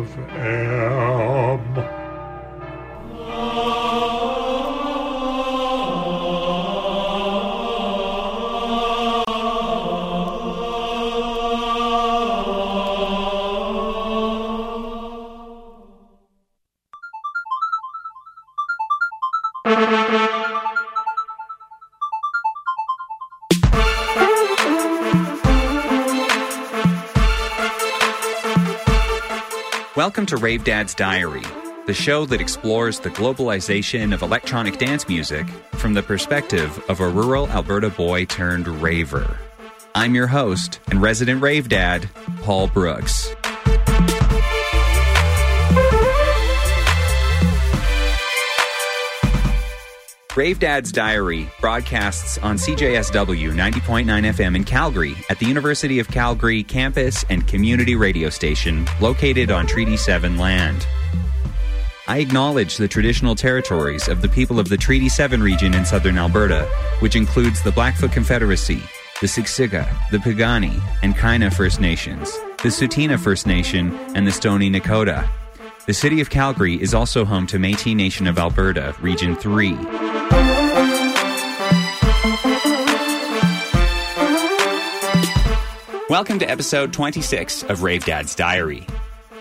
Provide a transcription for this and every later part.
of air. Welcome to Rave Dad's Diary, the show that explores the globalization of electronic dance music from the perspective of a rural Alberta boy turned raver. I'm your host and resident rave dad, Paul Brooks. Rave Dad's Diary broadcasts on CJSW 90.9 FM in Calgary at the University of Calgary campus and community radio station located on Treaty 7 land. I acknowledge the traditional territories of the people of the Treaty 7 region in southern Alberta, which includes the Blackfoot Confederacy, the Siksika, the Piikani, and Kainai First Nations, the Tsuut'ina First Nation, and the Stoney Nakoda. The city of Calgary is also home to Métis Nation of Alberta, Region 3. Welcome to episode 26 of Rave Dad's Diary.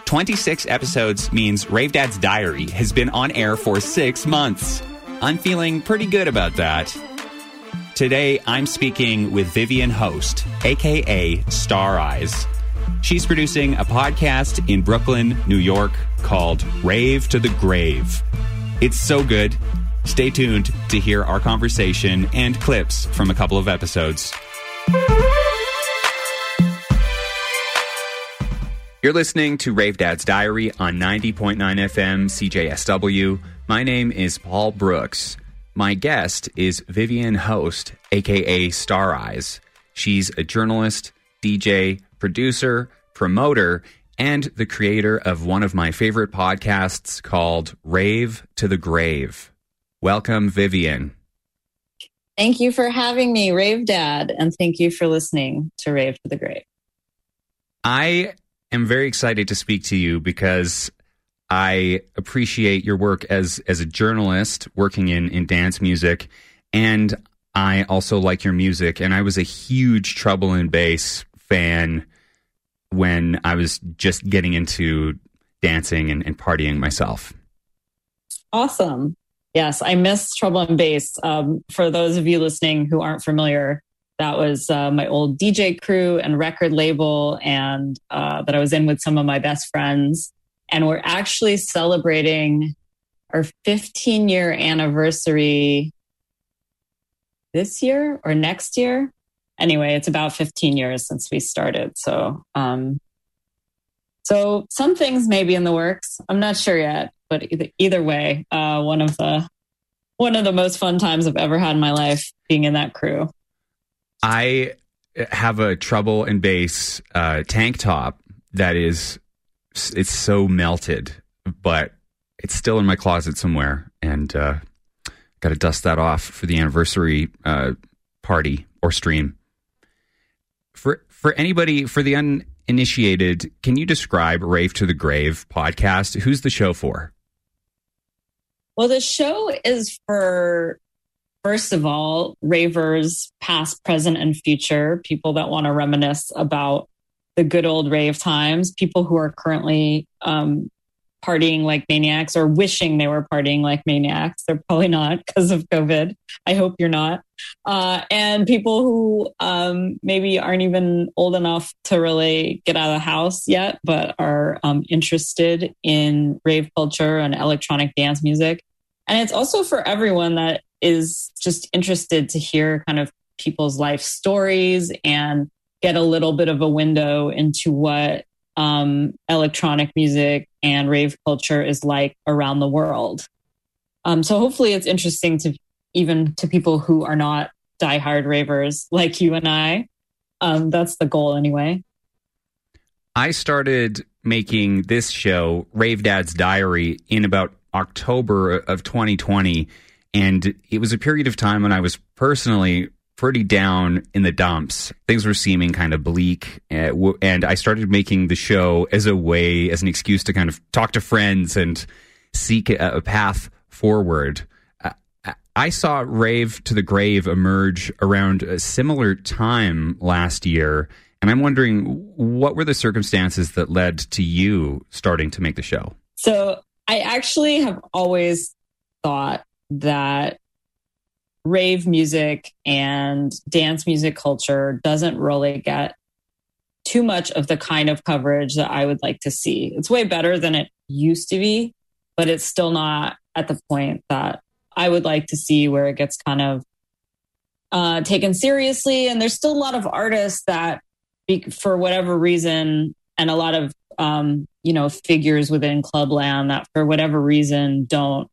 26 episodes means Rave Dad's Diary has been on air for six months. I'm feeling pretty good about that. Today, I'm speaking with Vivian Host, aka Star Eyes. She's producing a podcast in Brooklyn, New York called Rave to the Grave. It's so good. Stay tuned to hear our conversation and clips from a couple of episodes. You're listening to Rave Dad's Diary on 90.9 FM CJSW. My name is Paul Brooks. My guest is Vivian Host, aka Star Eyes. She's a journalist, DJ, producer, promoter, and the creator of one of my favorite podcasts called Rave to the Grave. Welcome, Vivian. Thank you for having me, Rave Dad, and thank you for listening to Rave to the Grave. I am very excited to speak to you because I appreciate your work as as a journalist working in in dance music, and I also like your music. And I was a huge Trouble and Bass fan when I was just getting into dancing and, and partying myself. Awesome. Yes, I miss Trouble and Bass. Um, for those of you listening who aren't familiar, that was uh, my old DJ crew and record label, and uh, that I was in with some of my best friends. And we're actually celebrating our 15 year anniversary this year or next year. Anyway, it's about 15 years since we started. So, um, so some things may be in the works. I'm not sure yet, but either, either way, uh, one of the one of the most fun times I've ever had in my life being in that crew. I have a Trouble and Bass uh, tank top that is it's so melted, but it's still in my closet somewhere, and uh, got to dust that off for the anniversary uh, party or stream. For anybody for the uninitiated, can you describe Rave to the Grave podcast? Who's the show for? Well, the show is for First of all, ravers, past, present, and future, people that want to reminisce about the good old rave times, people who are currently um, partying like maniacs or wishing they were partying like maniacs. They're probably not because of COVID. I hope you're not. Uh, and people who um, maybe aren't even old enough to really get out of the house yet, but are um, interested in rave culture and electronic dance music. And it's also for everyone that is just interested to hear kind of people's life stories and get a little bit of a window into what um, electronic music and rave culture is like around the world. Um, so hopefully it's interesting to even to people who are not diehard ravers like you and I. Um, that's the goal anyway. I started making this show, Rave Dad's Diary, in about October of 2020 and it was a period of time when I was personally pretty down in the dumps. Things were seeming kind of bleak, uh, and I started making the show as a way, as an excuse to kind of talk to friends and seek a, a path forward. I saw Rave to the Grave emerge around a similar time last year. And I'm wondering, what were the circumstances that led to you starting to make the show? So, I actually have always thought that rave music and dance music culture doesn't really get too much of the kind of coverage that I would like to see. It's way better than it used to be, but it's still not at the point that I would like to see where it gets kind of uh, taken seriously. And there's still a lot of artists that, for whatever reason, and a lot of um, you know figures within clubland that for whatever reason don't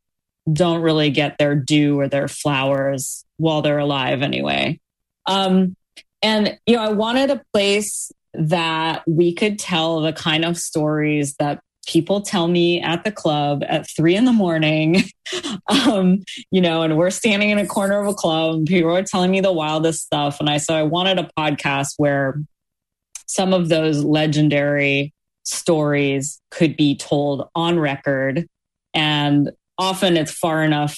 don't really get their due or their flowers while they're alive anyway. Um, and you know, I wanted a place that we could tell the kind of stories that people tell me at the club at three in the morning, um, you know, and we're standing in a corner of a club and people are telling me the wildest stuff. And I so I wanted a podcast where some of those legendary stories could be told on record. And often it's far enough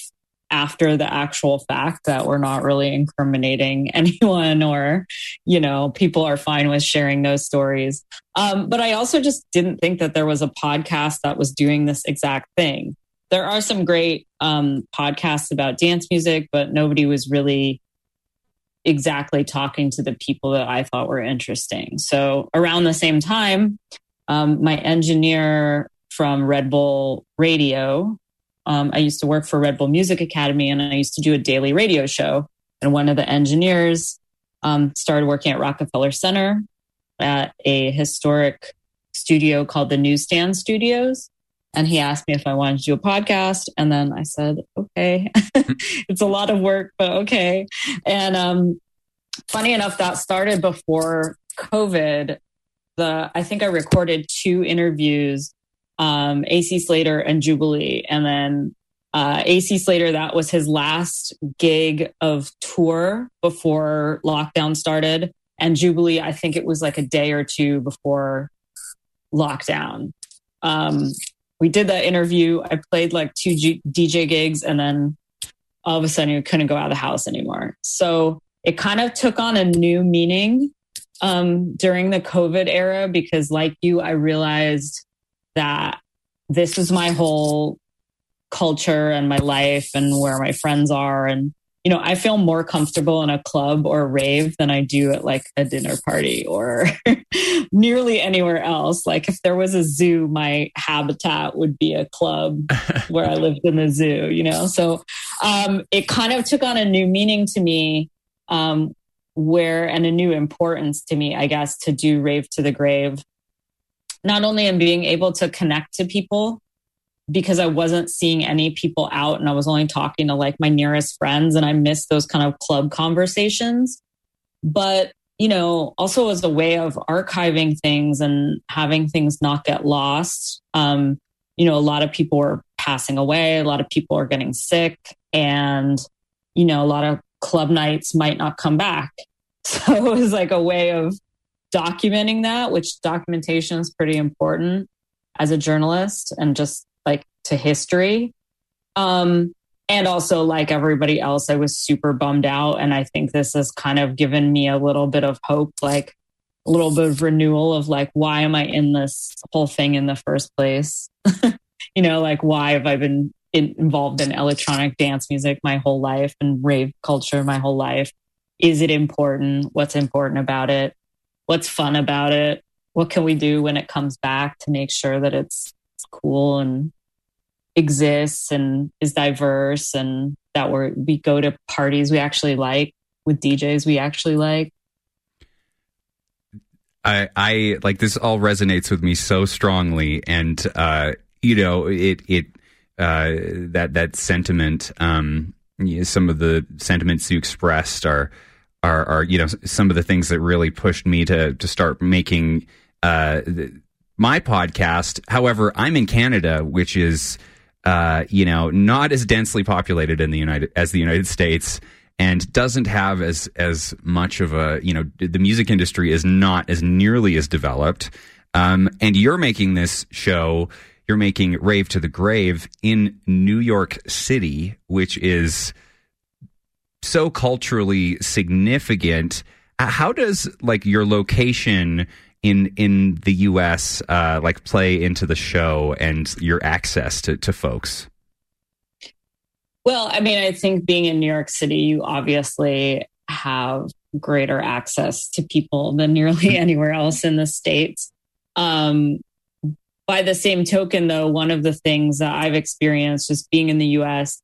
after the actual fact that we're not really incriminating anyone or you know people are fine with sharing those stories. Um, but i also just didn't think that there was a podcast that was doing this exact thing. There are some great um, podcasts about dance music but nobody was really exactly talking to the people that i thought were interesting. So around the same time um, my engineer from red bull radio um, I used to work for Red Bull Music Academy and I used to do a daily radio show. And one of the engineers um, started working at Rockefeller Center at a historic studio called the Newsstand Studios. And he asked me if I wanted to do a podcast. And then I said, okay, it's a lot of work, but okay. And um, funny enough, that started before COVID. The I think I recorded two interviews um, AC Slater and Jubilee. And then uh, AC Slater, that was his last gig of tour before lockdown started. And Jubilee, I think it was like a day or two before lockdown. Um, we did that interview. I played like two G- DJ gigs and then all of a sudden you couldn't go out of the house anymore. So it kind of took on a new meaning um, during the COVID era because, like you, I realized that this is my whole culture and my life and where my friends are. And you know i feel more comfortable in a club or a rave than i do at like a dinner party or nearly anywhere else. Like if there was a zoo my habitat would be a club where i lived in the zoo you know? So um, it kind of took on a new meaning to me um, where and a new importance to me i guess to do rave to the grave not only in being able to connect to people because I wasn't seeing any people out and I was only talking to like my nearest friends and I missed those kind of club conversations. But, you know, also as a way of archiving things and having things not get lost. Um, you know, a lot of people are passing away, a lot of people are getting sick, and, you know, a lot of club nights might not come back. So it was like a way of documenting that, which documentation is pretty important as a journalist and just like to history. Um, and also, like everybody else, I was super bummed out. And I think this has kind of given me a little bit of hope, like a little bit of renewal of like, why am I in this whole thing in the first place? you know, like, why have I been in, involved in electronic dance music my whole life and rave culture my whole life? Is it important? What's important about it? What's fun about it what can we do when it comes back to make sure that it's, cool and exists and is diverse and that we we go to parties we actually like with DJs we actually like. I I like this all resonates with me so strongly and uh you know it it uh that that sentiment um some of the sentiments you expressed are are, are you know some of the things that really pushed me to to start making uh, my podcast. However, I'm in Canada, which is uh, you know not as densely populated in the United as the United States, and doesn't have as as much of a you know the music industry is not as nearly as developed. Um, and you're making this show. You're making Rave to the Grave in New York City, which is so culturally significant. How does like your location in in the U.S. Uh, like play into the show and your access to to folks? Well, I mean, I think being in New York City, you obviously have greater access to people than nearly anywhere else in the states. Um, by the same token, though, one of the things that I've experienced just being in the U.S.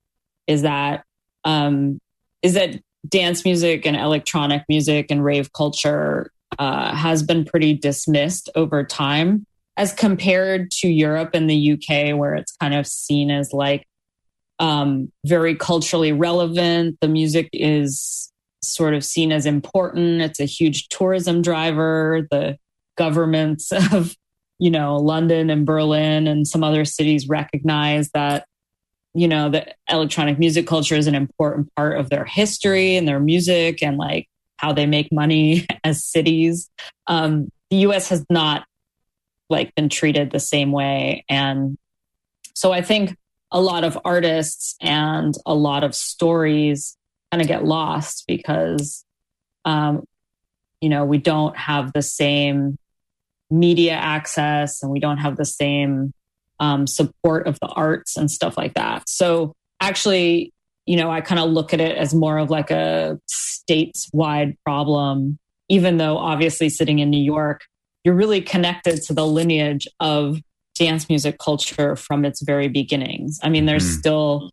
is that um, is that dance music and electronic music and rave culture uh, has been pretty dismissed over time as compared to Europe and the UK, where it's kind of seen as like um, very culturally relevant. The music is sort of seen as important. It's a huge tourism driver. The governments of, you know, London and Berlin and some other cities recognize that, you know, the electronic music culture is an important part of their history and their music and like how they make money as cities. Um, the US has not like been treated the same way. And so I think a lot of artists and a lot of stories kind of get lost because, um, you know, we don't have the same media access and we don't have the same um, support of the arts and stuff like that. So actually, you know, I kind of look at it as more of like a states wide problem, even though obviously sitting in New York, you're really connected to the lineage of dance music culture from its very beginnings. I mean, there's mm. still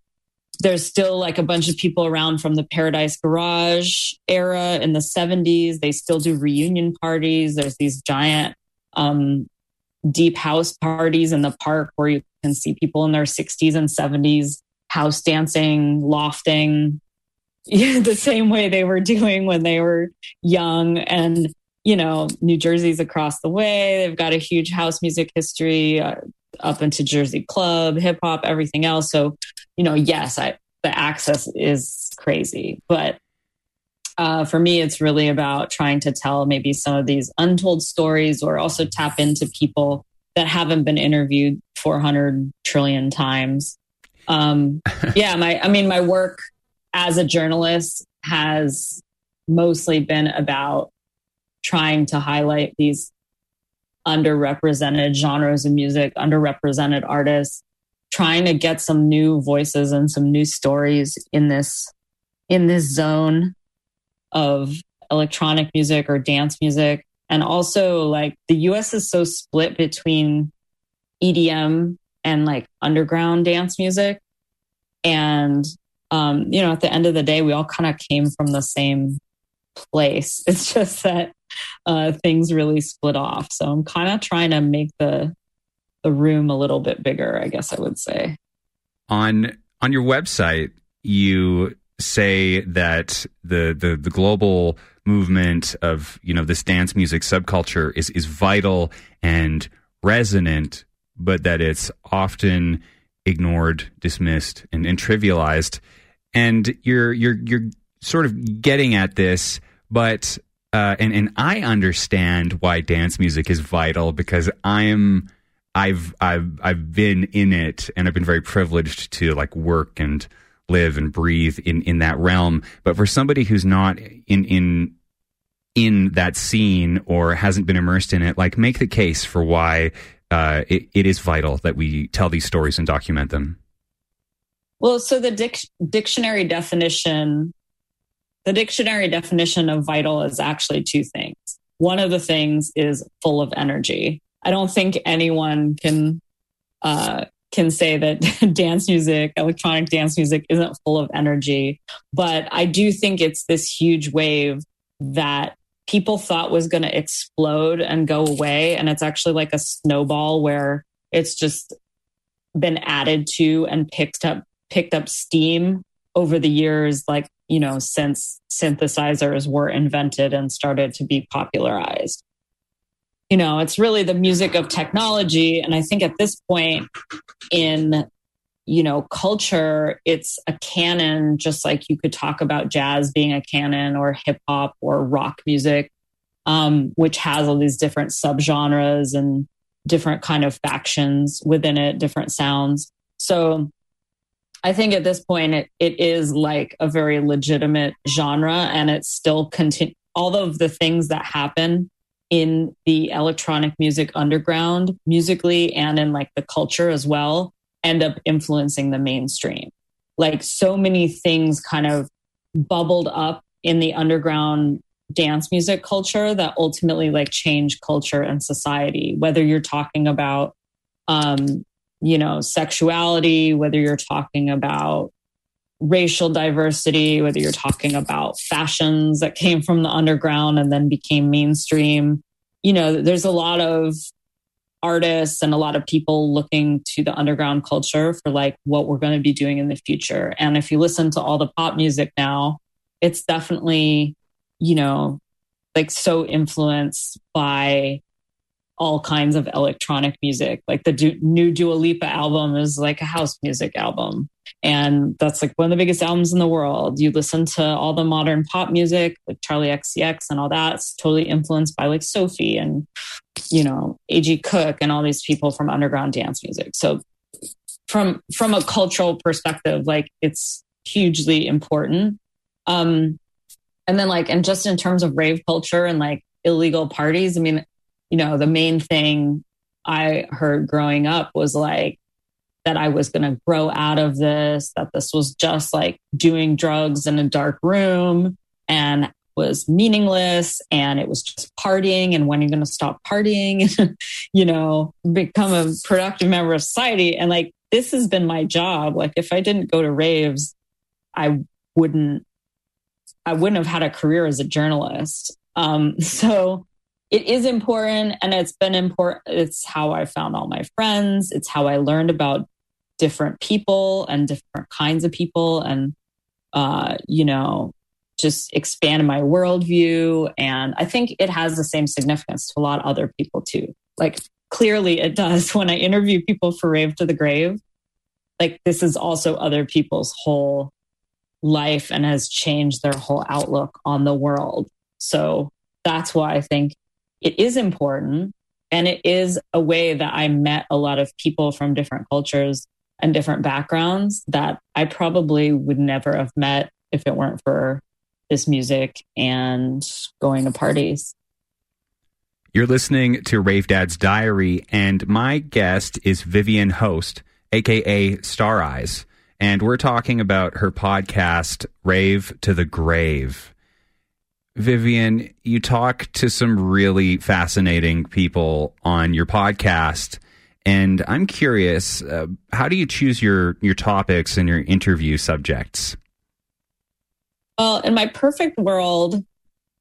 there's still like a bunch of people around from the Paradise Garage era in the 70s. They still do reunion parties. There's these giant um, deep house parties in the park where you can see people in their 60s and 70s house dancing, lofting, the same way they were doing when they were young. And, you know, New Jersey's across the way. They've got a huge house music history uh, up into Jersey club, hip hop, everything else. So, you know, yes, I, the access is crazy. But uh, for me, it's really about trying to tell maybe some of these untold stories or also tap into people that haven't been interviewed 400 trillion times. Um, yeah, my I mean, my work as a journalist has mostly been about trying to highlight these underrepresented genres of music, underrepresented artists, trying to get some new voices and some new stories in this in this zone of electronic music or dance music. And also like the US is so split between EDM and like underground dance music. And, um, you know, at the end of the day, we all kind of came from the same place. It's just that uh, things really split off. So I'm kind of trying to make the the room a little bit bigger, I guess I would say. On on your website, you say that the the the global movement of you know this dance music subculture is is vital and resonant but that it's often ignored, dismissed, and, and trivialized. And you're you're you're sort of getting at this, but uh, and and I understand why dance music is vital because I'm I've I've I've been in it and I've been very privileged to like work and live and breathe in in that realm. But for somebody who's not in in in that scene or hasn't been immersed in it, like make the case for why uh, it, it is vital that we tell these stories and document them. Well, so the dic- dictionary definition, the dictionary definition of vital is actually two things. One of the things is full of energy. I don't think anyone can uh, can say that dance music, electronic dance music, isn't full of energy. But I do think it's this huge wave that people thought was going to explode and go away. And it's actually like a snowball where it's just been added to and picked up picked up steam over the years like you know since synthesizers were invented and started to be popularized you know it's really the music of technology and i think at this point in you know, culture, it's a canon, just like you could talk about jazz being a canon or hip hop or rock music, um, which has all these different subgenres and different kind of factions within it, different sounds. So I think at this point it, it is like a very legitimate genre and it's still continue all of the things that happen in the electronic music underground musically and in like the culture as well end up influencing the mainstream. Like so many things kind of bubbled up in the underground dance music culture that ultimately like change culture and society, whether you're talking about, um, you know, sexuality, whether you're talking about racial diversity, whether you're talking about fashions that came from the underground and then became mainstream. You know, there's a lot of artists and a lot of people looking to the underground culture for like what we're going to be doing in the future. And if you listen to all the pop music now, it's definitely, you know, like so influenced by all kinds of electronic music. Like the du- new Dua Lipa album is like a house music album. And that's like one of the biggest albums in the world. You listen to all the modern pop music, like Charli XCX and all that. It's totally influenced by like Sophie and, you know, A.G. Cook and all these people from underground dance music. So from from a cultural perspective, like it's hugely important. Um, and then like, and just in terms of rave culture and like illegal parties, I mean, you know, the main thing I heard growing up was like, that I was going to grow out of this, that this was just like doing drugs in a dark room and was meaningless and it was just partying and when are you going to stop partying? And you know become a productive member of society. And like this has been my job. Like if i didn't go to raves i wouldn't i wouldn't have had a career as a journalist. Um so it is important and it's been important it's how i found all my friends. It's how i learned about different people and different kinds of people and uh, you know just expand my worldview. And i think it has the same significance to a lot of other people too. Like clearly it does. When i interview people for rave to the grave like this is also other people's whole life and has changed their whole outlook on the world. So that's why i think it is important and it is a way that i met a lot of people from different cultures and different backgrounds that I probably would never have met if it weren't for this music and going to parties. You're listening to Rave Dad's Diary, and my guest is Vivian Host, aka Star Eyes, and we're talking about her podcast, Rave to the Grave. Vivian, you talk to some really fascinating people on your podcast and I'm curious, uh, how do you choose your your topics and your interview subjects? Well, in my perfect world,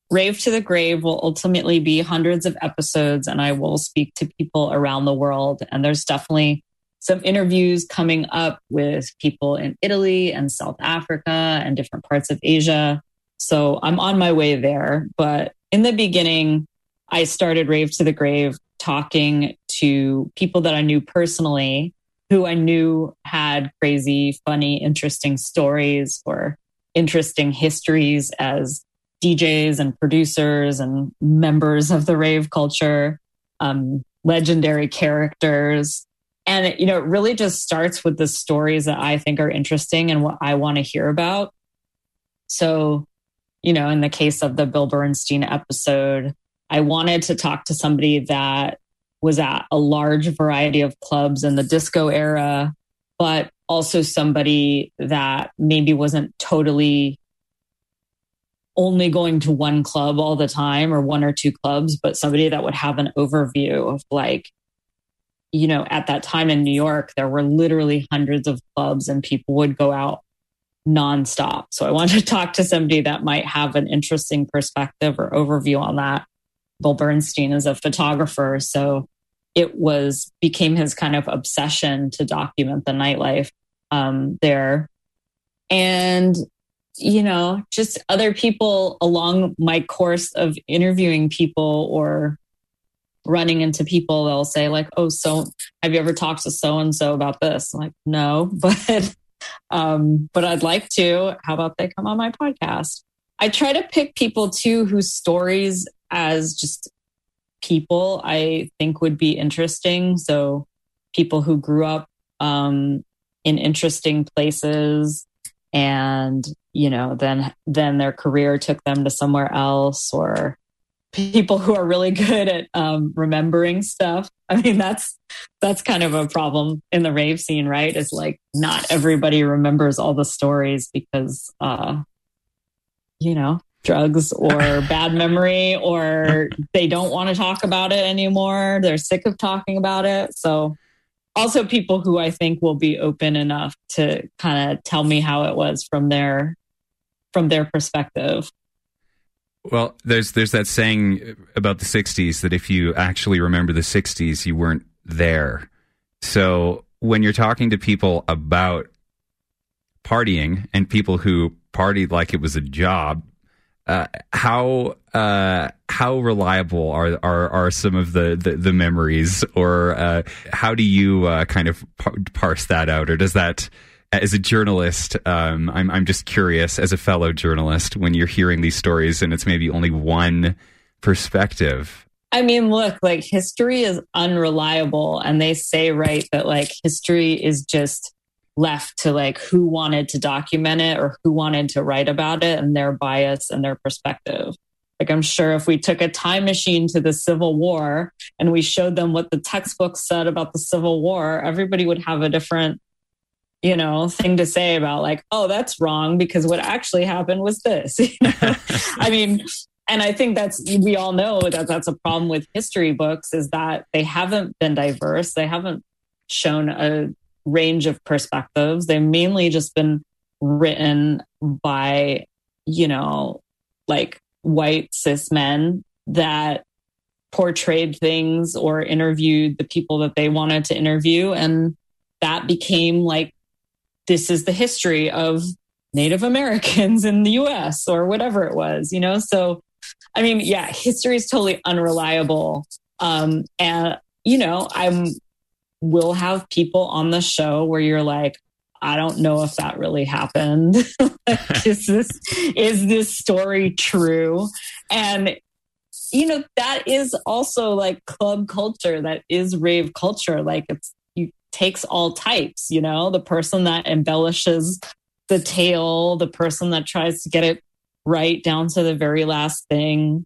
Rave to the Grave will ultimately be hundreds of episodes, and I will speak to people around the world. And there's definitely some interviews coming up with people in Italy and South Africa and different parts of Asia. So I'm on my way there. But in the beginning, I started Rave to the Grave talking to people that I knew personally who I knew had crazy, funny, interesting stories or interesting histories as DJs and producers and members of the rave culture, um, legendary characters. And, you know, it really just starts with the stories that I think are interesting and what I want to hear about. So, you know, in the case of the Bill Bernstein episode, I wanted to talk to somebody that was at a large variety of clubs in the disco era, but also somebody that maybe wasn't totally only going to one club all the time or one or two clubs, but somebody that would have an overview of like, you know, at that time in New York, there were literally hundreds of clubs and people would go out nonstop. So I wanted to talk to somebody that might have an interesting perspective or overview on that. Bill Bernstein is a photographer. So it was became his kind of obsession to document the nightlife um, there. And, you know, just other people along my course of interviewing people or running into people, they'll say like, "Oh, so have you ever talked to so and so about this?" I'm like, no, but um, but I'd like to. How about they come on my podcast? I try to pick people too whose stories as just people I think would be interesting. So people who grew up um, in interesting places and you know then then their career took them to somewhere else or people who are really good at um, remembering stuff. I mean that's that's kind of a problem in the rave scene right? Is like not everybody remembers all the stories because uh you know drugs or bad memory or they don't want to talk about it anymore. They're sick of talking about it. So also people who I think will be open enough to kind of tell me how it was from their from their perspective. Well, there's there's that saying about the 60s that if you actually remember the 60s, you weren't there. So when you're talking to people about partying and people who partied like it was a job, uh, how uh, how reliable are, are are some of the the, the memories, or uh, how do you uh, kind of parse that out, or does that? As a journalist, um, I'm I'm just curious. As a fellow journalist, when you're hearing these stories and it's maybe only one perspective, I mean, look, like history is unreliable. And they say, right, that like history is just left to like who wanted to document it or who wanted to write about it and their bias and their perspective. Like, I'm sure if we took a time machine to the Civil War and we showed them what the textbooks said about the Civil War, everybody would have a different, you know, thing to say about, like, oh, that's wrong because what actually happened was this. You know? I mean, and I think that's, we all know that that's a problem with history books is that they haven't been diverse. They haven't shown a range of perspectives. They've mainly just been written by, you know, like white cis men that portrayed things or interviewed the people that they wanted to interview. And that became like, this is the history of Native Americans in the US or whatever it was, you know? So, I mean, yeah, history is totally unreliable. Um, and, you know, I'm we'll have people on the show where you're like, I don't know if that really happened. is this is this story true? And you know, that is also like club culture, that is rave culture. Like it's takes all types, you know, the person that embellishes the tale, the person that tries to get it right down to the very last thing,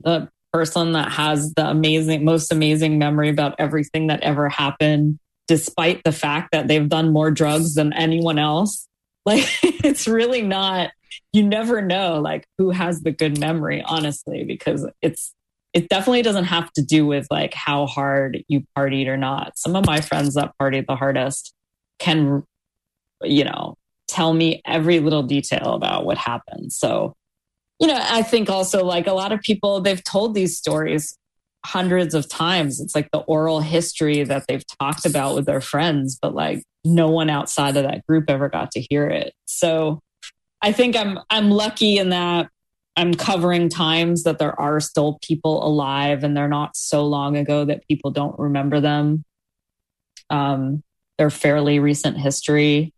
the person that has the amazing, most amazing memory about everything that ever happened, despite the fact that they've done more drugs than anyone else. Like, it's really not, you never know, like, who has the good memory, honestly, because it's, it definitely doesn't have to do with like how hard you partied or not. Some of my friends that partied the hardest can, you know, tell me every little detail about what happened. So you know, I think also like a lot of people, they've told these stories hundreds of times. It's like the oral history that they've talked about with their friends, but like no one outside of that group ever got to hear it. So I think I'm I'm lucky in that I'm covering times that there are still people alive and they're not so long ago that people don't remember them. Um, they're fairly recent history.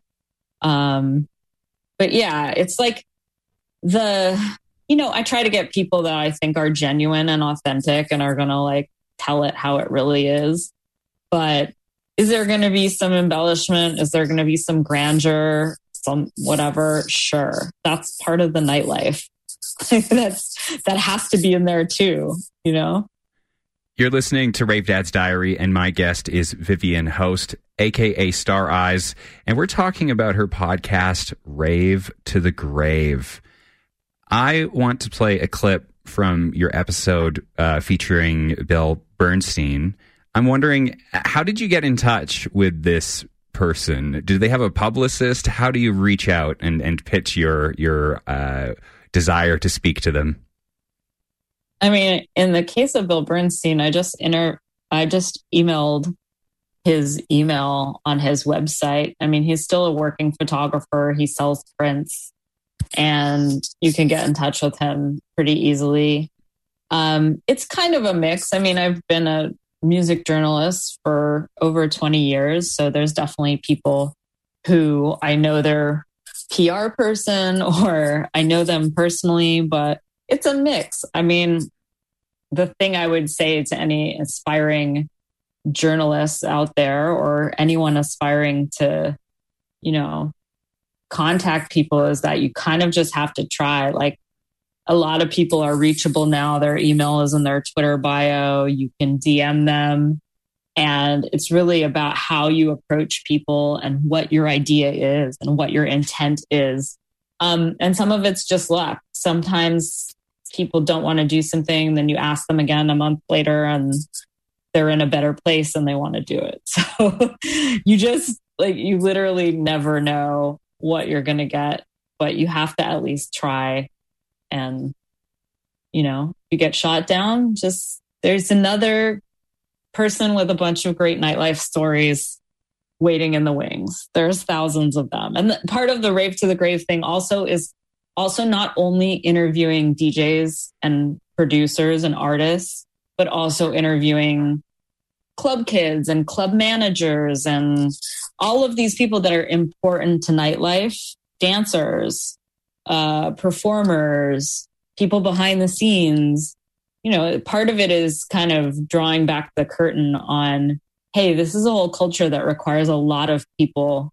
Um, but yeah, it's like the you know, I try to get people that I think are genuine and authentic and are going to like tell it how it really is. But is there going to be some embellishment? Is there going to be some grandeur? Some whatever? Sure. That's part of the nightlife. That's that has to be in there too, you know? You're listening to Rave Dad's Diary, and my guest is Vivian Host, aka Star Eyes, and we're talking about her podcast, Rave to the Grave. I want to play a clip from your episode uh, featuring Bill Bernstein. I'm wondering, how did you get in touch with this person? Do they have a publicist? How do you reach out and, and pitch your your uh, desire to speak to them? I mean, in the case of Bill Bernstein, I just inter- I just emailed his email on his website. I mean, he's still a working photographer. He sells prints and you can get in touch with him pretty easily. Um, it's kind of a mix. I mean, I've been a music journalist for over 20 years. So there's definitely people who I know their PR person or I know them personally, but it's a mix. I mean, the thing I would say to any aspiring journalists out there or anyone aspiring to, you know, contact people is that you kind of just have to try. Like a lot of people are reachable now. Their email is in their Twitter bio. You can DM them. And it's really about how you approach people and what your idea is and what your intent is. Um, and some of it's just luck. Sometimes people don't want to do something, then you ask them again a month later and they're in a better place and they want to do it. So you just like, you literally never know what you're going to get, but you have to at least try. And, you know, you get shot down, just there's another person with a bunch of great nightlife stories waiting in the wings. There's thousands of them. And part of the rave to the grave thing also is also not only interviewing DJs and producers and artists, but also interviewing club kids and club managers and all of these people that are important to nightlife dancers, uh, performers, people behind the scenes. You know, part of it is kind of drawing back the curtain on hey, this is a whole culture that requires a lot of people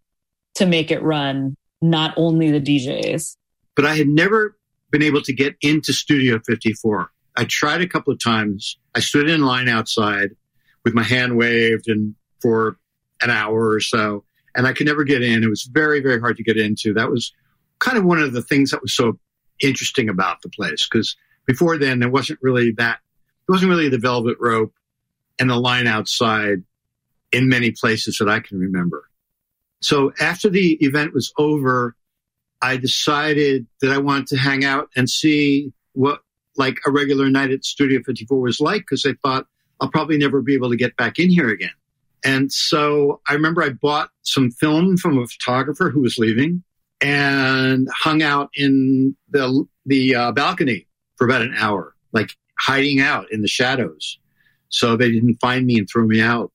to make it run, not only the DJs. But I had never been able to get into Studio 54. I tried a couple of times. I stood in line outside with my hand waved and for an hour or so, and I could never get in. It was very, very hard to get into. That was kind of one of the things that was so interesting about the place because before then there wasn't really that. There wasn't really the velvet rope and the line outside in many places that I can remember. So after the event was over, I decided that I wanted to hang out and see what like a regular night at Studio 54 was like because I thought I'll probably never be able to get back in here again. And so I remember I bought some film from a photographer who was leaving and hung out in the the uh, balcony for about an hour, like hiding out in the shadows, so they didn't find me and throw me out.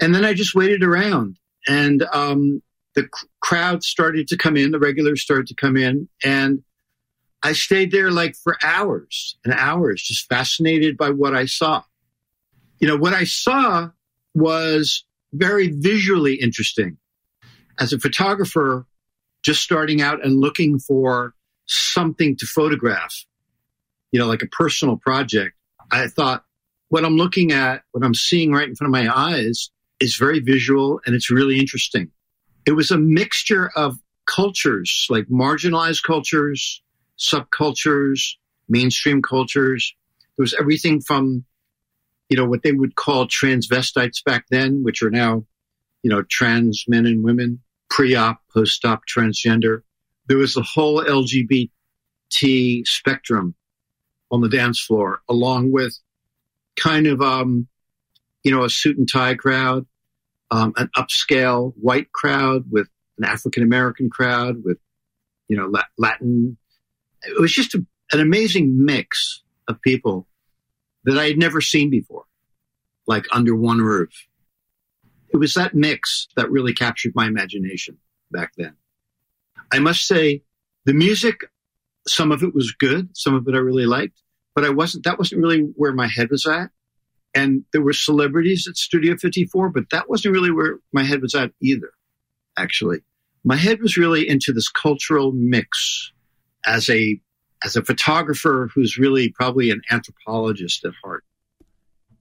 And then I just waited around, and um, the crowd started to come in, the regulars started to come in, and I stayed there like for hours and hours, just fascinated by what I saw. You know, what I saw was very visually interesting. As a photographer, just starting out and looking for something to photograph, you know, like a personal project, I thought what I'm looking at, what I'm seeing right in front of my eyes is very visual and it's really interesting. It was a mixture of cultures, like marginalized cultures, subcultures, mainstream cultures. There was everything from, you know, what they would call transvestites back then, which are now, you know, trans men and women, pre-op, post-op transgender. There was the whole LGBT spectrum on the dance floor, along with kind of, um, you know, a suit and tie crowd, um, an upscale white crowd with an African American crowd with, you know, Latin. It was just a, an amazing mix of people that I had never seen before, like under one roof. It was that mix that really captured my imagination back then. I must say, the music, some of it was good, some of it I really liked, but I wasn't, that wasn't really where my head was at. And there were celebrities at Studio 54, but that wasn't really where my head was at either, actually. My head was really into this cultural mix as a, as a photographer who's really probably an anthropologist at heart.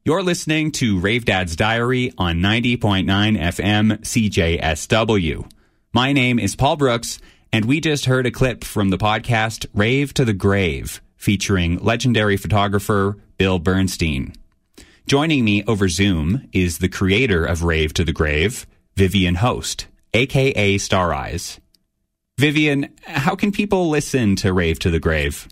You're listening to Rave Dad's Diary on 90.9 FM CJSW. My name is Paul Brooks, and we just heard a clip from the podcast Rave to the Grave, featuring legendary photographer Bill Bernstein. Joining me over Zoom is the creator of Rave to the Grave, Vivian Host, aka Star Eyes. Vivian, how can people listen to Rave to the Grave?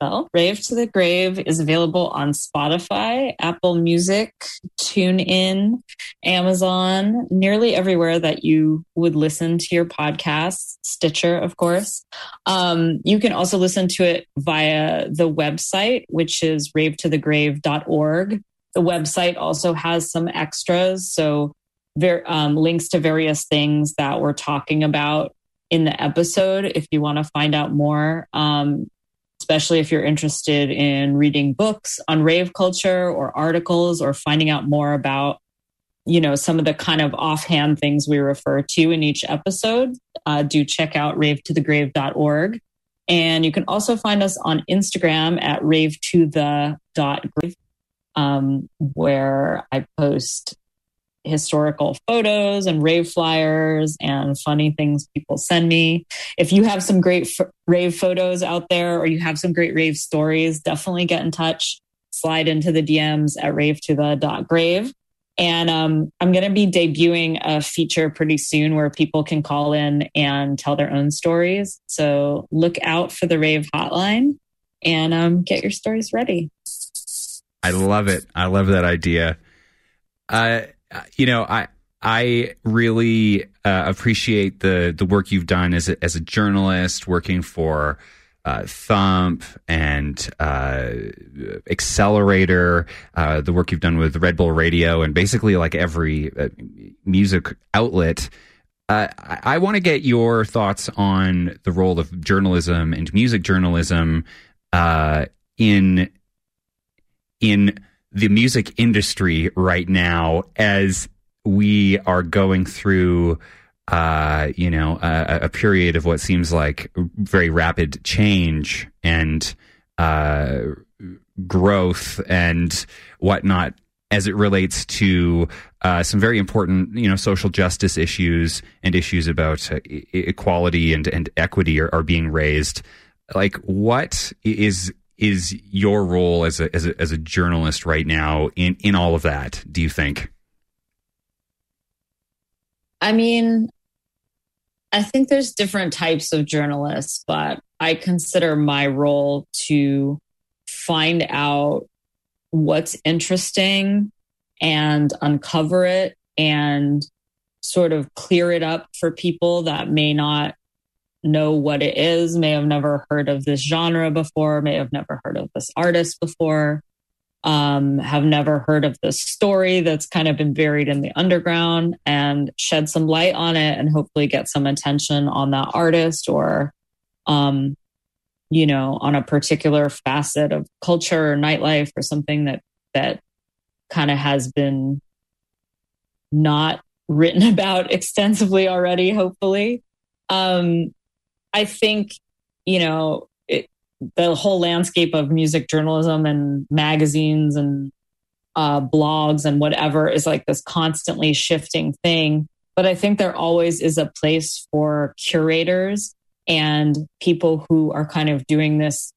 Well, Rave to the Grave is available on Spotify, Apple Music, TuneIn, Amazon, nearly everywhere that you would listen to your podcast, Stitcher, of course. Um, you can also listen to it via the website, which is ravetothegrave.org. The website also has some extras, so ver- um, links to various things that we're talking about in the episode if you want to find out more. Um, especially if you're interested in reading books on rave culture or articles or finding out more about you know some of the kind of offhand things we refer to in each episode uh, do check out ravetothegrave.org and you can also find us on instagram at rave to the dot um, where i post historical photos and rave flyers and funny things people send me. If you have some great f- rave photos out there or you have some great rave stories, definitely get in touch. Slide into the DMs at rave to the grave. And um, I'm going to be debuting a feature pretty soon where people can call in and tell their own stories. So look out for the rave hotline and um, get your stories ready. I love it. I love that idea. Uh, you know, I I really uh, appreciate the the work you've done as a, as a journalist, working for uh, Thump and uh, XLR8R, uh, the work you've done with Red Bull Radio, and basically like every uh, music outlet. Uh, I, I want to get your thoughts on the role of journalism and music journalism in in the music industry right now as we are going through uh, you know a, a, period of what seems like very rapid change and uh, growth and whatnot as it relates to uh, some very important, you know, social justice issues and issues about uh, equality and, and equity are, are being raised. Like, what is is your role as a, as a as a journalist right now in in all of that? Do you think? I mean, I think there's different types of journalists, but I consider my role to find out what's interesting and uncover it and sort of clear it up for people that may not know what it is, may have never heard of this genre before, may have never heard of this artist before, um, have never heard of this story that's kind of been buried in the underground and shed some light on it and hopefully get some attention on that artist or, um, you know, on a particular facet of culture or nightlife or something that, that kind of has been not written about extensively already, hopefully. Um, I think, you know, it, the whole landscape of music journalism and magazines and uh, blogs and whatever is like this constantly shifting thing. But I think there always is a place for curators and people who are kind of doing this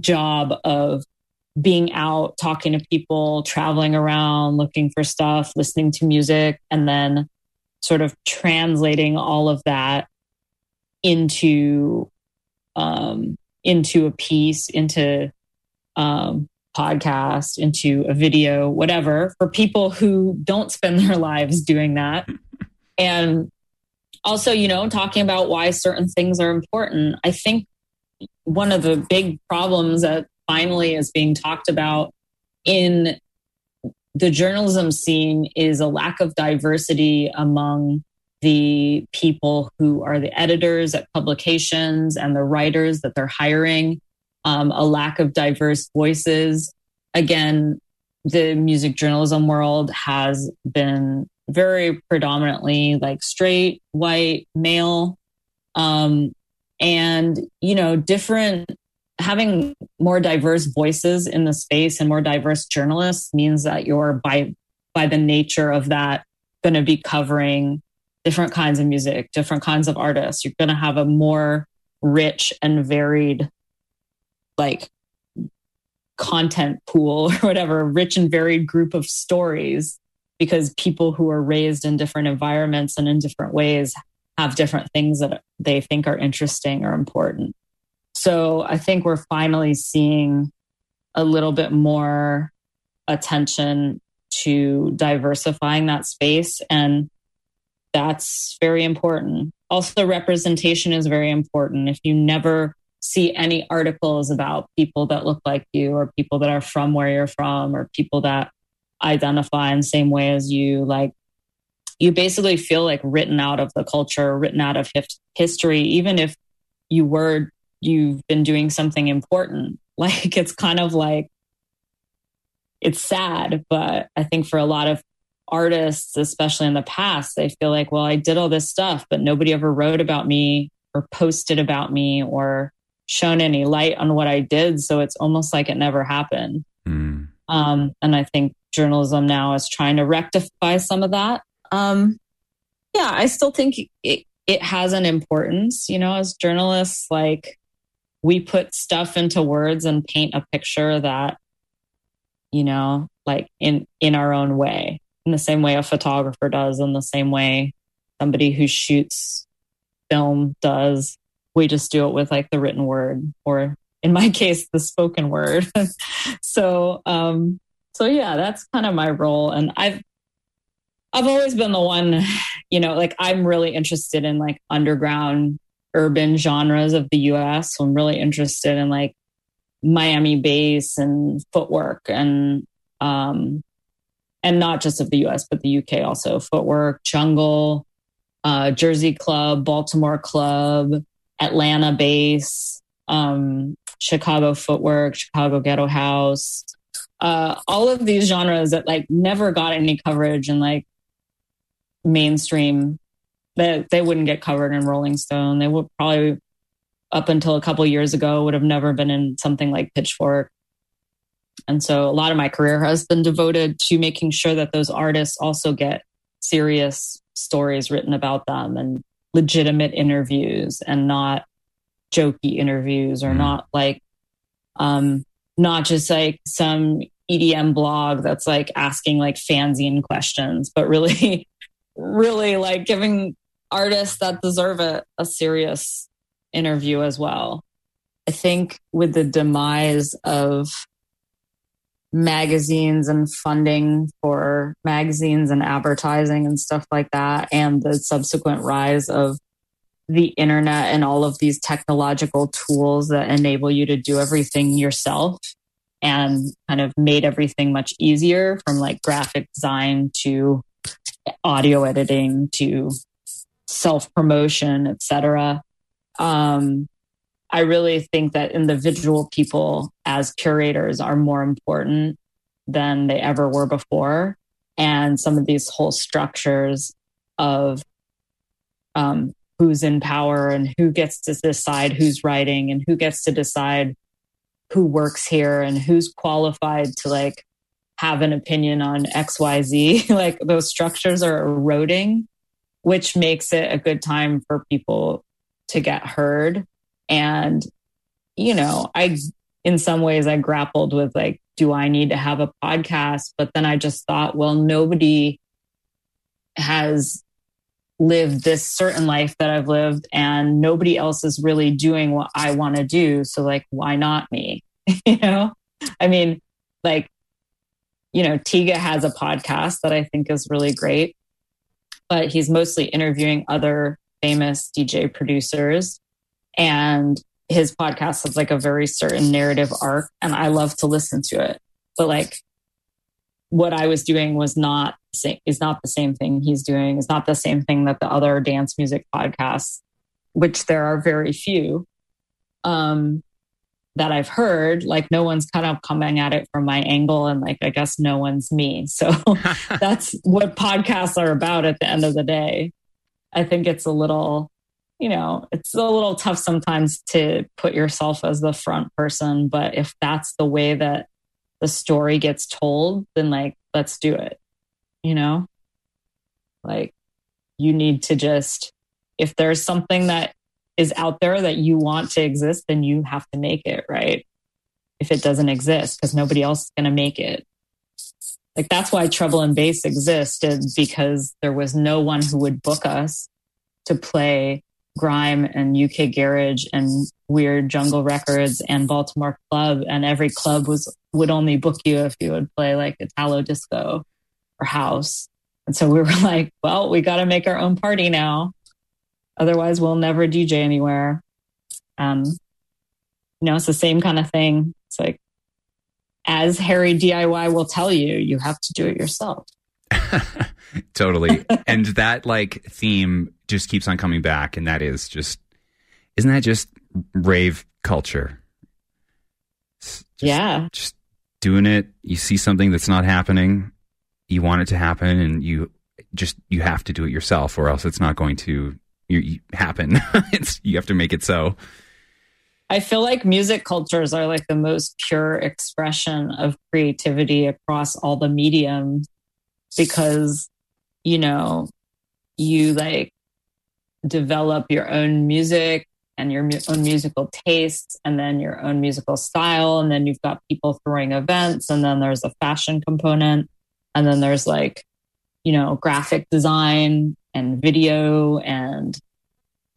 job of being out, talking to people, traveling around, looking for stuff, listening to music, and then sort of translating all of that into um, into a piece, into um, podcast, into a video, whatever, for people who don't spend their lives doing that. And also, you know, talking about why certain things are important. I think one of the big problems that finally is being talked about in the journalism scene is a lack of diversity among the people who are the editors at publications and the writers that they're hiring, um, a lack of diverse voices. Again, the music journalism world has been very predominantly like straight, white, male. Um, and, you know, different having more diverse voices in the space and more diverse journalists means that you're by by the nature of that going to be covering different kinds of music, different kinds of artists. You're going to have a more rich and varied, like, content pool or whatever, rich and varied group of stories because people who are raised in different environments and in different ways have different things that they think are interesting or important. so I think we're finally seeing a little bit more attention to diversifying that space. And that's very important. Also, representation is very important. If you never see any articles about people that look like you or people that are from where you're from or people that identify in the same way as you, like you basically feel like written out of the culture, written out of history, even if you were, you've been doing something important. Like it's kind of like, it's sad, but I think for a lot of artists, especially in the past, they feel like, well, I did all this stuff, but nobody ever wrote about me or posted about me or shown any light on what I did. So it's almost like it never happened. Mm. Um, and I think journalism now is trying to rectify some of that. Um, yeah, I still think it, it has an importance, you know, as journalists, like we put stuff into words and paint a picture that, you know, like in, in our own way, in the same way a photographer does, in the same way somebody who shoots film does. We just do it with like the written word or in my case the spoken word. So um so yeah that's kind of my role and i've i've always been the one you know like i'm really interested in like underground urban genres of the us so i'm really interested in like miami bass and footwork and um and not just of the us but the uk also footwork jungle uh, jersey club baltimore club Atlanta Bass, um, Chicago footwork, Chicago ghetto house, uh, all of these genres that like never got any coverage and like mainstream that they, they wouldn't get covered in Rolling Stone. They would probably up until a couple years ago would have never been in something like Pitchfork. And so a lot of my career has been devoted to making sure that those artists also get serious stories written about them and legitimate interviews and not jokey interviews or mm. not like um not just like some EDM blog that's like asking like fanzine questions, but really, really like giving artists that deserve it a serious interview as well. I think with the demise of magazines and funding for magazines and advertising and stuff like that, and the subsequent rise of the internet and all of these technological tools that enable you to do everything yourself and kind of made everything much easier from like graphic design to audio editing to self promotion, etc. Um, I really think that individual people as curators are more important than they ever were before. And some of these whole structures of um, who's in power and who gets to decide who's writing and who gets to decide who works here and who's qualified to like have an opinion on XYZ. like those structures are eroding, which makes it a good time for people to get heard. And, you know, I, in some ways, I grappled with like, do I need to have a podcast? But then I just thought, well, nobody has lived this certain life that I've lived and nobody else is really doing what I want to do. So like, why not me? you know, I mean, like, you know, Tiga has a podcast that I think is really great, but he's mostly interviewing other famous DJ producers and his podcast has like a very certain narrative arc and I love to listen to it. But like what I was doing was not is not the same thing he's doing. It's not the same thing that the other dance music podcasts, which there are very few, um, that I've heard. Like no one's kind of coming at it from my angle, and like I guess no one's me. So that's what podcasts are about. At the end of the day, I think it's a little. You know, it's a little tough sometimes to put yourself as the front person, but if that's the way that the story gets told, then like, let's do it. You know, like you need to just, if there's something that is out there that you want to exist, then you have to make it, right? If it doesn't exist, because nobody else is going to make it. Like that's why Trouble and Bass existed because there was no one who would book us to play grime and UK garage and weird jungle records and Baltimore club and every club was would only book you if you would play like Italo disco or house. And so we were like, well, we got to make our own party now. Otherwise we'll never DJ anywhere. Um you know, it's the same kind of thing. It's like as Harry DIY will tell you, you have to do it yourself. totally. and that like theme just keeps on coming back. And that is just, isn't that just rave culture? Just, yeah. Just doing it. You see something that's not happening. You want it to happen and you just, you have to do it yourself or else it's not going to you, you happen. it's, you have to make it so. I feel like music cultures are like the most pure expression of creativity across all the mediums because, you know, you like develop your own music and your own musical tastes and then your own musical style. And then you've got people throwing events and then there's a fashion component. And then there's like, you know, graphic design and video and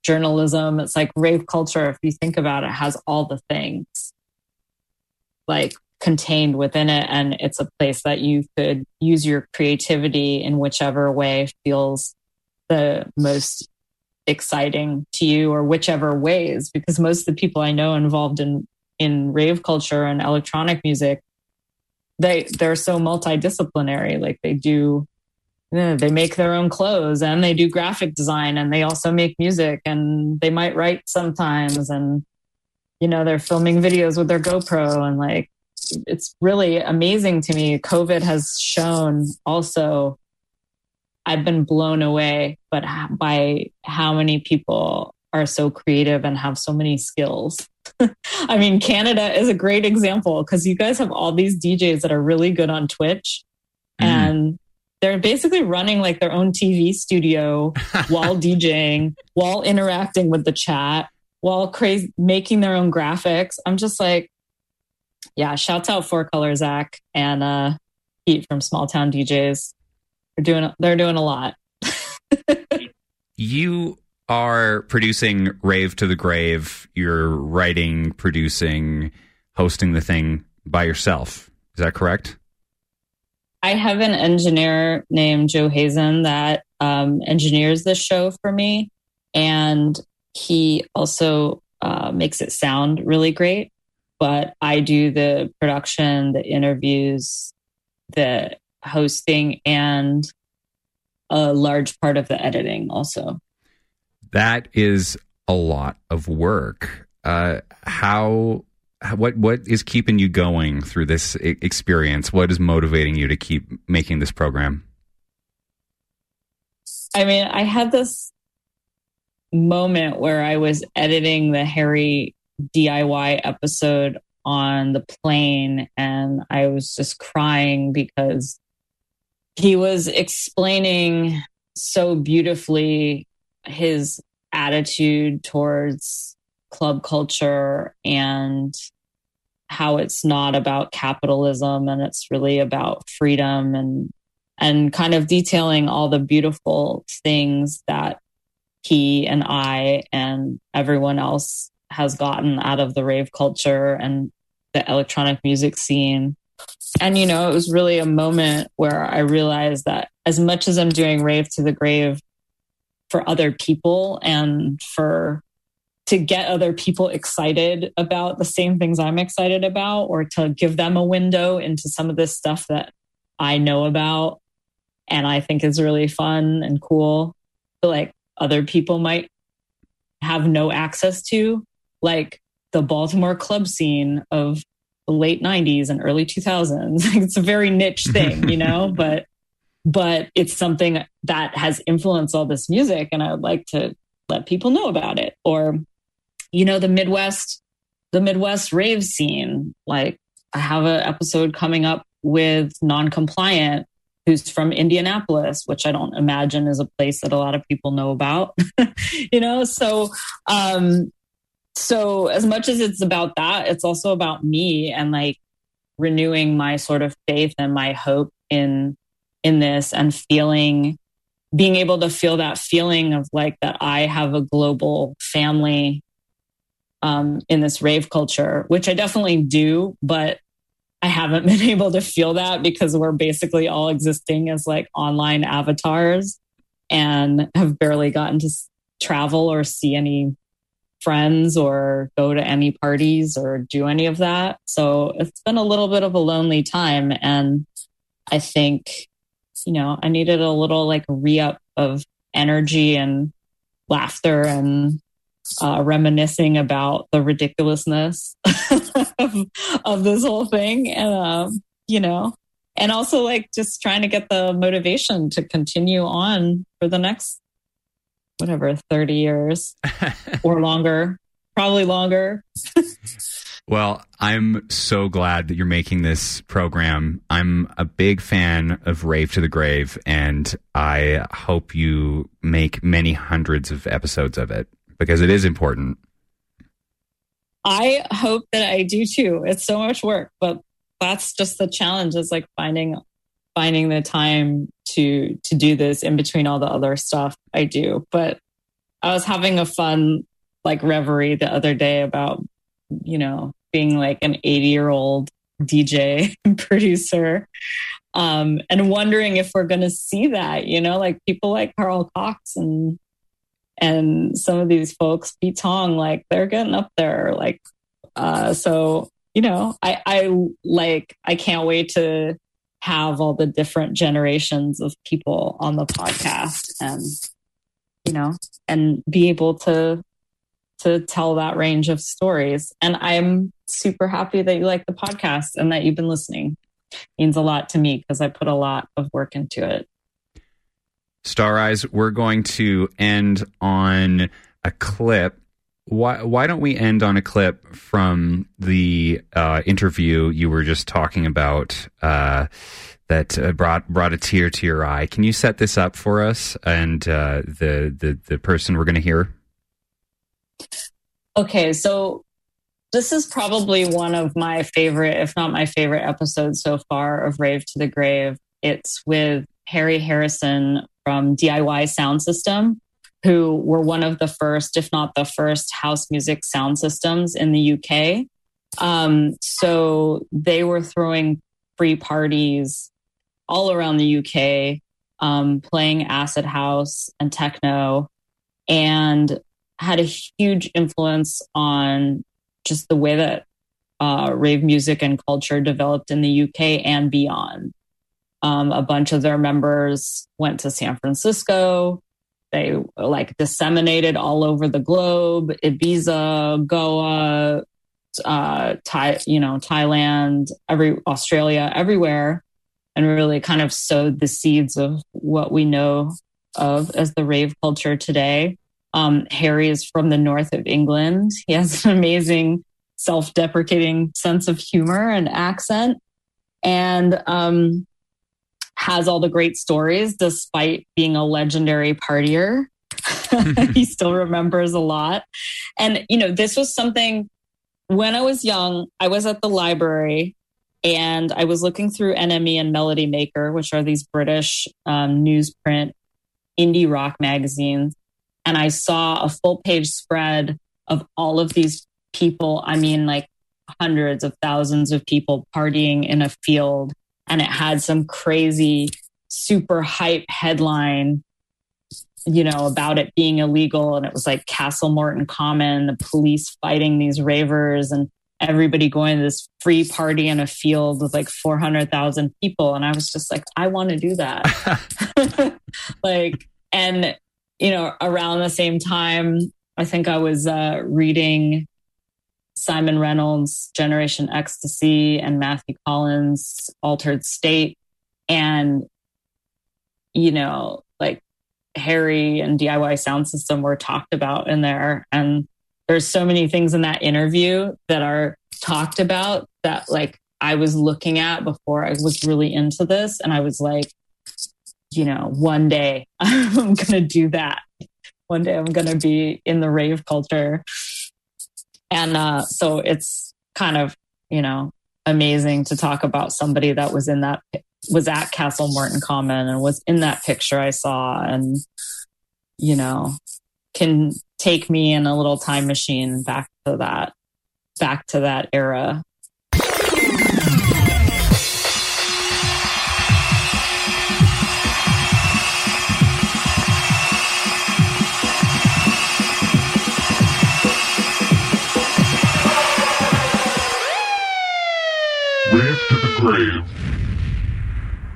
journalism. It's like rave culture, if you think about it, has all the things like contained within it. And it's a place that you could use your creativity in whichever way feels the most exciting to you or whichever ways because most of the people i know involved in in rave culture and electronic music they they're so multidisciplinary. Like they do they make their own clothes and they do graphic design and they also make music and they might write sometimes and you know they're filming videos with their GoPro and like it's really amazing to me. Covid has shown also I've been blown away but by how many people are so creative and have so many skills. I mean, Canada is a great example because you guys have all these DJs that are really good on Twitch mm. and they're basically running like their own TV studio while DJing, while interacting with the chat, while crazy making their own graphics. I'm just like, yeah, shouts out Four Color Zach and uh Pete from Small Town DJs. They're doing they're doing a lot. you are producing Rave to the Grave. You're writing, producing, hosting the thing by yourself. Is that correct? I have an engineer named Joe Hazen that um, engineers this show for me. And he also uh, makes it sound really great. But I do the production, the interviews, the hosting, and a large part of the editing also. That is a lot of work. Uh, how what what is keeping you going through this experience? What is motivating you to keep making this program? I mean, I had this moment where I was editing the Harry DIY episode on the plane and I was just crying because he was explaining so beautifully his attitude towards club culture and how it's not about capitalism and it's really about freedom and and kind of detailing all the beautiful things that he and I and everyone else has gotten out of the rave culture and the electronic music scene. And you know, it was really a moment where I realized that as much as I'm doing rave to the grave for other people and for to get other people excited about the same things I'm excited about or to give them a window into some of this stuff that I know about and I think is really fun and cool. But like other people might have no access to, like the Baltimore club scene of the late 90s and early 2000s. it's a very niche thing, you know, but but it's something that has influenced all this music and I would like to let people know about it. Or you know the Midwest the Midwest rave scene. Like I have an episode coming up with Noncompliant who's from Indianapolis which I don't imagine is a place that a lot of people know about you know? So um so as much as it's about that it's also about me and like renewing my sort of faith and my hope in in this and feeling being able to feel that feeling of like that I have a global family um, in this rave culture, which I definitely do, but I haven't been able to feel that because we're basically all existing as like online avatars and have barely gotten to travel or see any friends or go to any parties or do any of that. So it's been a little bit of a lonely time. And I think, you know, I needed a little like re up of energy and laughter and uh, reminiscing about the ridiculousness of, of, this whole thing. And, um, you know, and also like just trying to get the motivation to continue on for the next whatever 30 years or longer probably longer. Well i'm so glad that you're making this program. I'm a big fan of rave to the grave and i hope you make many hundreds of episodes of it because it is important. I hope that i do too. It's so much work but that's just the challenge is like finding finding the time to to do this in between all the other stuff I do. But I was having a fun like reverie the other day about you know being like an 80 year old DJ producer um, and wondering if we're going to see that you know like people like Carl Cox and and some of these folks Pete Tong like they're getting up there like uh, so you know, I, I like, I can't wait to have all the different generations of people on the podcast and, you know, and be able to, to tell that range of stories. And I'm super happy that you like the podcast and that you've been listening. It means a lot to me because I put a lot of work into it. Star Eyes, we're going to end on a clip why why don't we end on a clip from the uh, interview you were just talking about uh, that uh, brought brought a tear to your eye? Can you set this up for us and uh, the the the person we're going to hear? Okay, so this is probably one of my favorite, if not my favorite, episodes so far of Rave to the Grave. It's with Harry Harrison from DIY Sound System who were one of the first, if not the first, house music sound systems in the UK. Um, so they were throwing free parties all around the UK, um, playing acid house and techno, and had a huge influence on just the way that uh, rave music and culture developed in the UK and beyond. Um, a bunch of their members went to San Francisco they like disseminated all over the globe, Ibiza, Goa, uh, Thai, you know, Thailand, every Australia, everywhere, and really kind of sowed the seeds of what we know of as the rave culture today. Um, Harry is from the north of England. He has an amazing self-deprecating sense of humor and accent, and um, has all the great stories despite being a legendary partier. he still remembers a lot. And, you know, this was something when I was young, I was at the library and I was looking through NME and Melody Maker, which are these British um, newsprint indie rock magazines. And I saw a full page spread of all of these people. I mean, like hundreds of thousands of people partying in a field and it had some crazy super hype headline you know about it being illegal. And it was like castle morton Common the police fighting these ravers and everybody going to this free party in a field with like 400,000 people. And I was just like I want to do that. Like and you know around the same time I think I was uh, reading Simon Reynolds, Generation Ecstasy, and Matthew Collins, Altered State. And, you know, like Harry and DIY Sound System were talked about in there. And there's so many things in that interview that are talked about that, like, I was looking at before I was really into this. And I was like, you know, one day I'm going to do that. One day I'm going to be in the rave culture and uh, so it's kind of, you know, amazing to talk about somebody that was in that was at Castle Morton Common and was in that picture I saw and you know can take me in a little time machine back to that back to that era grave.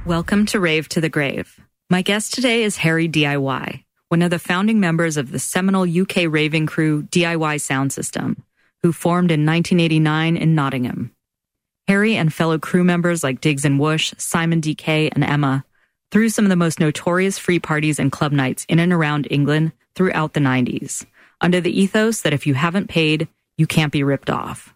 Welcome to Rave to the Grave. My guest today is Harry DIY, one of the founding members of the seminal UK raving crew DIY Sound System, who formed in 1989 in Nottingham. Harry and fellow crew members like Digs and Woosh, Simon DK, and Emma threw some of the most notorious free parties and club nights in and around England throughout the 90s, under the ethos that if you haven't paid, you can't be ripped off.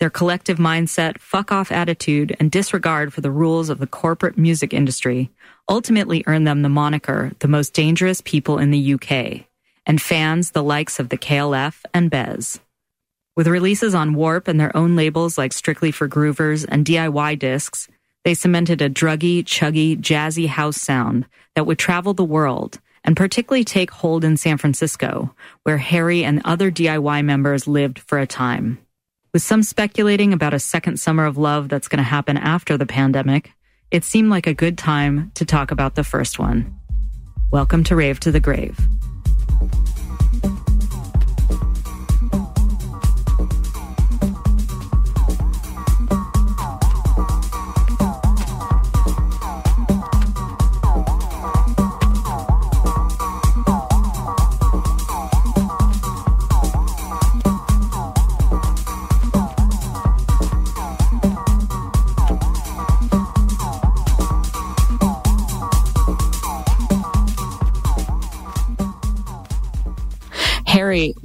Their collective mindset, fuck off attitude, and disregard for the rules of the corporate music industry ultimately earned them the moniker the most dangerous people in the UK, and fans the likes of the KLF and Bez. With releases on Warp and their own labels like Strictly for Groovers and DIY Discs, they cemented a druggy, chuggy, jazzy house sound that would travel the world and particularly take hold in San Francisco, where Harry and other DIY members lived for a time. With some speculating about a second summer of love that's going to happen after the pandemic, it seemed like a good time to talk about the first one. Welcome to Rave to the Grave.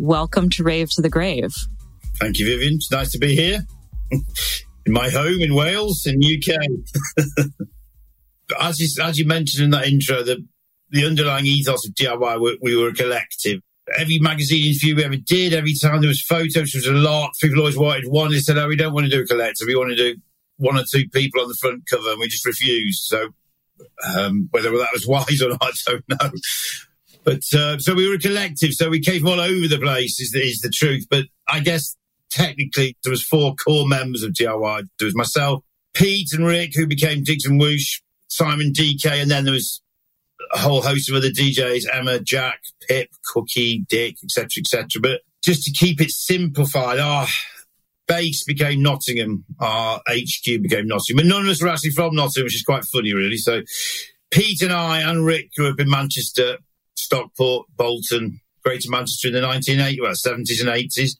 Welcome to Rave to the Grave. Thank you, Vivian. It's nice to be here in my home in Wales, in UK. as you, as you mentioned in that intro, the the underlying ethos of DIY, we, we were a collective. Every magazine interview we ever did, every time there was photos, there was a lot. People always wanted one. They said, "Oh, we don't want to do a collective. We want to do one or two people on the front cover," and we just refused. So um, whether that was wise or not, I don't know. But uh, so we were a collective, so we came from all over the place. Is the, is the truth? But I guess technically there was four core members of DIY. There was myself, Pete, and Rick, who became Digs and Woosh, Simon DK, and then there was a whole host of other DJs: Emma, Jack, Pip, Cookie, Dick, etc., etc. But just to keep it simplified, our base became Nottingham, our HQ became Nottingham, but none of us were actually from Nottingham, which is quite funny, really. So Pete and I and Rick grew up in Manchester Stockport, Bolton, Greater Manchester in the 1980s, well, 70s and 80s.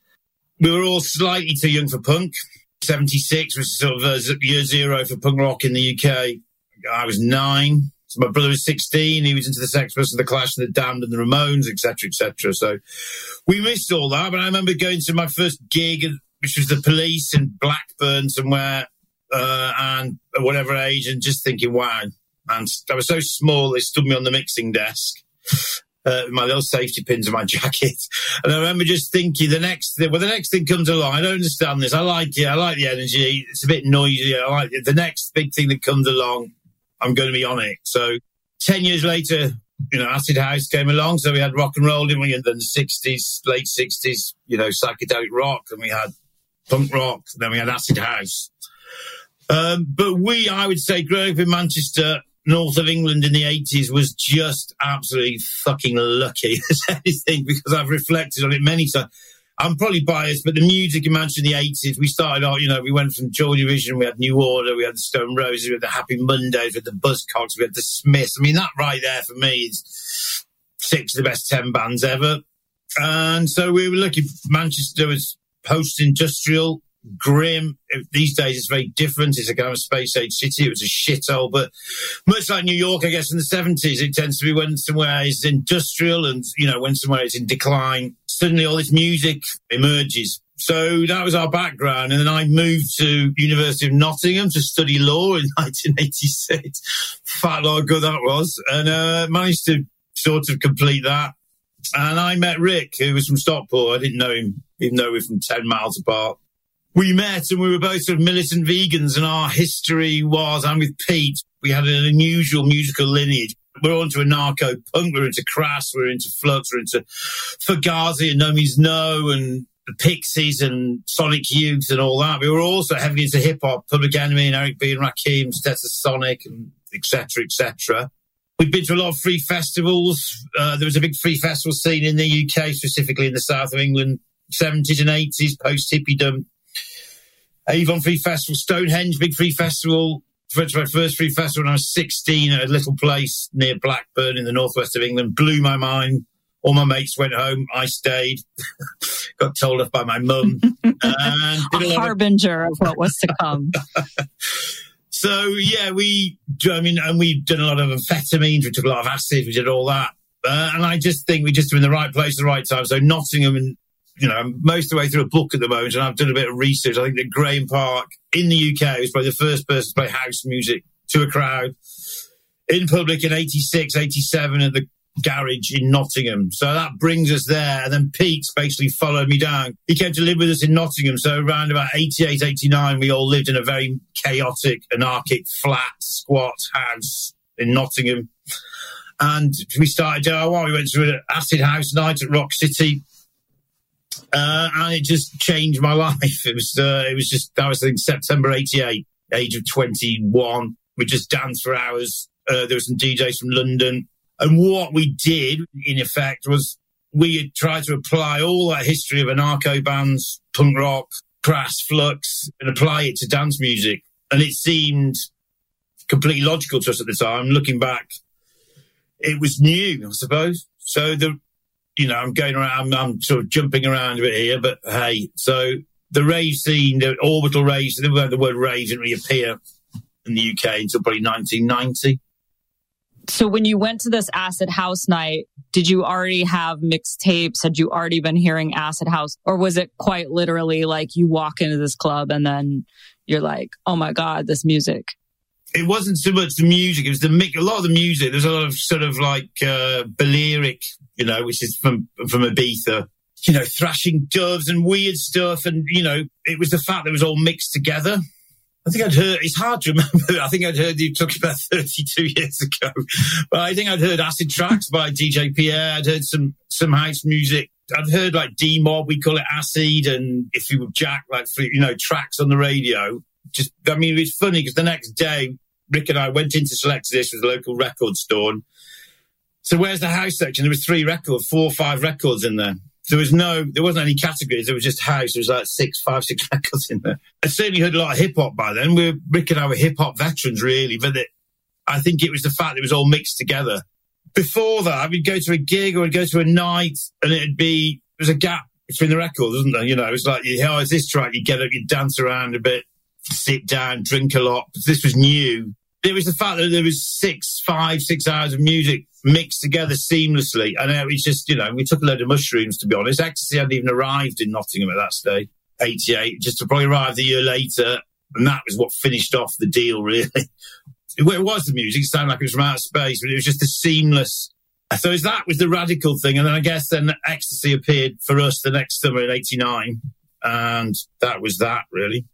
We were all slightly too young for punk. 76 was sort of a year zero for punk rock in the UK. I was nine. So my brother was 16. He was into the Sex Pistols, the Clash, and the Damned, and the Ramones, etc., etc. So we missed all that. But I remember going to my first gig, which was the Police in Blackburn somewhere, uh, and at whatever age, and just thinking, wow. And I was so small, they stood me on the mixing desk uh, my little safety pins in my jacket. And I remember just thinking the next thing, well, the next thing comes along. I don't understand this. I like it. I like the energy. It's a bit noisy. I like it. The next big thing that comes along, I'm going to be on it. So 10 years later, you know, acid house came along. So we had rock and roll, didn't we? Then the 60s, late 60s, you know, psychedelic rock. And we had punk rock. And then we had acid house. Um, but we, I would say, growing up in Manchester, north of England in the 80s was just absolutely fucking lucky as anything because I've reflected on it many times. I'm probably biased, but the music in Manchester in the 80s, we started out, you know, we went from Joy Division, we had New Order, we had the Stone Roses, we had the Happy Mondays, we had the Buzzcocks, we had the Smiths. I mean, that right there for me is six of the best 10 bands ever. And so we were lucky. Manchester was post industrial grim. These days, it's very different. It's a kind of space age city. It was a shithole, but much like New York, I guess in the seventies, it tends to be when somewhere is industrial and you know when somewhere is in decline. Suddenly, all this music emerges. So that was our background, and then I moved to University of Nottingham to study law in 1986. Fat lot good that was, and uh, managed to sort of complete that. And I met Rick, who was from Stockport. I didn't know him, even though we we're from 10 miles apart we met and we were both sort of militant vegans and our history was, I'm with Pete, we had an unusual musical lineage. We're on to anarcho punk, we're into Crass, we're into Flux, we're into Fugazi and No Means No and the Pixies and Sonic Youth and all that. We were also heavily into hip hop, Public Enemy and Eric B. and Rakim, Stetsasonic and etc. etc. We've been to a lot of free festivals. Uh, there was a big free festival scene in the UK, specifically in the south of England, 70s and 80s, post hippiedom. Avon Free Festival, Stonehenge, big free festival. First, my first free festival when I was 16 at a little place near Blackburn in the northwest of England. Blew my mind. All my mates went home. I stayed. Got told off by my mum. and a harbinger of what was to come. So yeah, we, I mean, and we've done a lot of amphetamines. We took a lot of acid. We did all that. Uh, and I just think we just were in the right place at the right time. So Nottingham and, you know, I'm most of the way through a book at the moment and I've done a bit of research. I think that Graeme Park in the UK was probably the first person to play house music to a crowd in public in 86, 87 at the garage in Nottingham. So that brings us there. And then Pete basically followed me down. He came to live with us in Nottingham. So around about 88, 89, we all lived in a very chaotic, anarchic, flat, squat house in Nottingham. And we started DIY. We went to an acid house night at Rock City. Uh, and it just changed my life. It was, uh, it was just, that was in September 88, age of 21. We just danced for hours. Uh, there were some DJs from London and what we did, in effect, was we tried to apply all that history of anarcho bands, punk rock, crass, flux, and apply it to dance music. And it seemed completely logical to us at the time. Looking back, it was new, I suppose. So the, you know, I'm going around, I'm, I'm sort of jumping around a bit here, but hey, so the rave scene, the orbital rave, the word rave didn't reappear in the UK until probably 1990 so when you went to this acid house night did you already have mixtapes had you already been hearing acid house? Or was it quite literally like you walk into this club and then you're like oh my god this music? It wasn't so much the music it was the mix, a lot of the music. There's a lot of sort of like uh Balearic you know which is from from Ibiza you know thrashing doves and weird stuff and you know it was the fact that it was all mixed together I think I'd heard, it's hard to remember. I think I'd heard you talking about 32 years ago, but I think I'd heard acid tracks by DJ Pierre. I'd heard some, some house music. I'd heard like D Mob, we call it acid. And if you were Jack, like, you know, tracks on the radio, just, I mean, it's funny because the next day, Rick and I went into Selectadisc with a local record store. And so where's the house section? There was three records, four or five records in there there was no, there wasn't any categories. There was just house. There was like six, five, six records in there. I certainly heard a lot of hip hop by then. We are Rick and I were hip hop veterans, really, but it, I think it was the fact that it was all mixed together. Before that, I would go to a gig or we'd go to a night and it'd be, there was a gap between the records, wasn't there? You know, it was like, oh, is this track? You get up, you dance around a bit, sit down, drink a lot. This was new. It was the fact that there was six, five, six hours of music mixed together seamlessly. And it was just, you know, we took a load of mushrooms, to be honest. Ecstasy hadn't even arrived in Nottingham at that stage, 88, just to probably arrive a year later. And that was what finished off the deal, really. it was the music, it sounded like it was from outer space, but it was just the seamless. So that was the radical thing. And then I guess then Ecstasy appeared for us the next summer in 89. And that was that, really.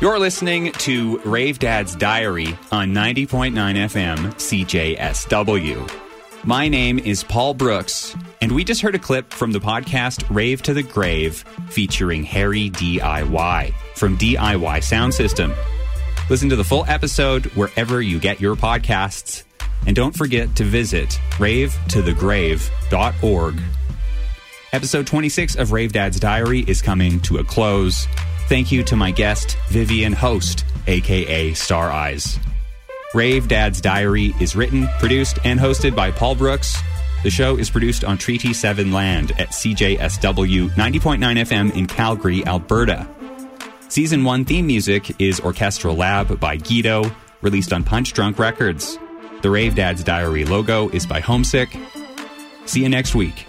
You're listening to Rave Dad's Diary on 90.9 FM CJSW. My name is Paul Brooks, and we just heard a clip from the podcast Rave to the Grave featuring Harry DIY from DIY Sound System. Listen to the full episode wherever you get your podcasts, and don't forget to visit ravetothegrave.org. Episode 26 of Rave Dad's Diary is coming to a close. Thank you to my guest, Vivian Host, aka Star Eyes. Rave Dad's Diary is written, produced, and hosted by Paul Brooks. The show is produced on Treaty 7 land at CJSW 90.9 FM in Calgary, Alberta. Season 1 theme music is Orchestral Lab by Guido, released on Punch Drunk Records. The Rave Dad's Diary logo is by Homesick. See you next week.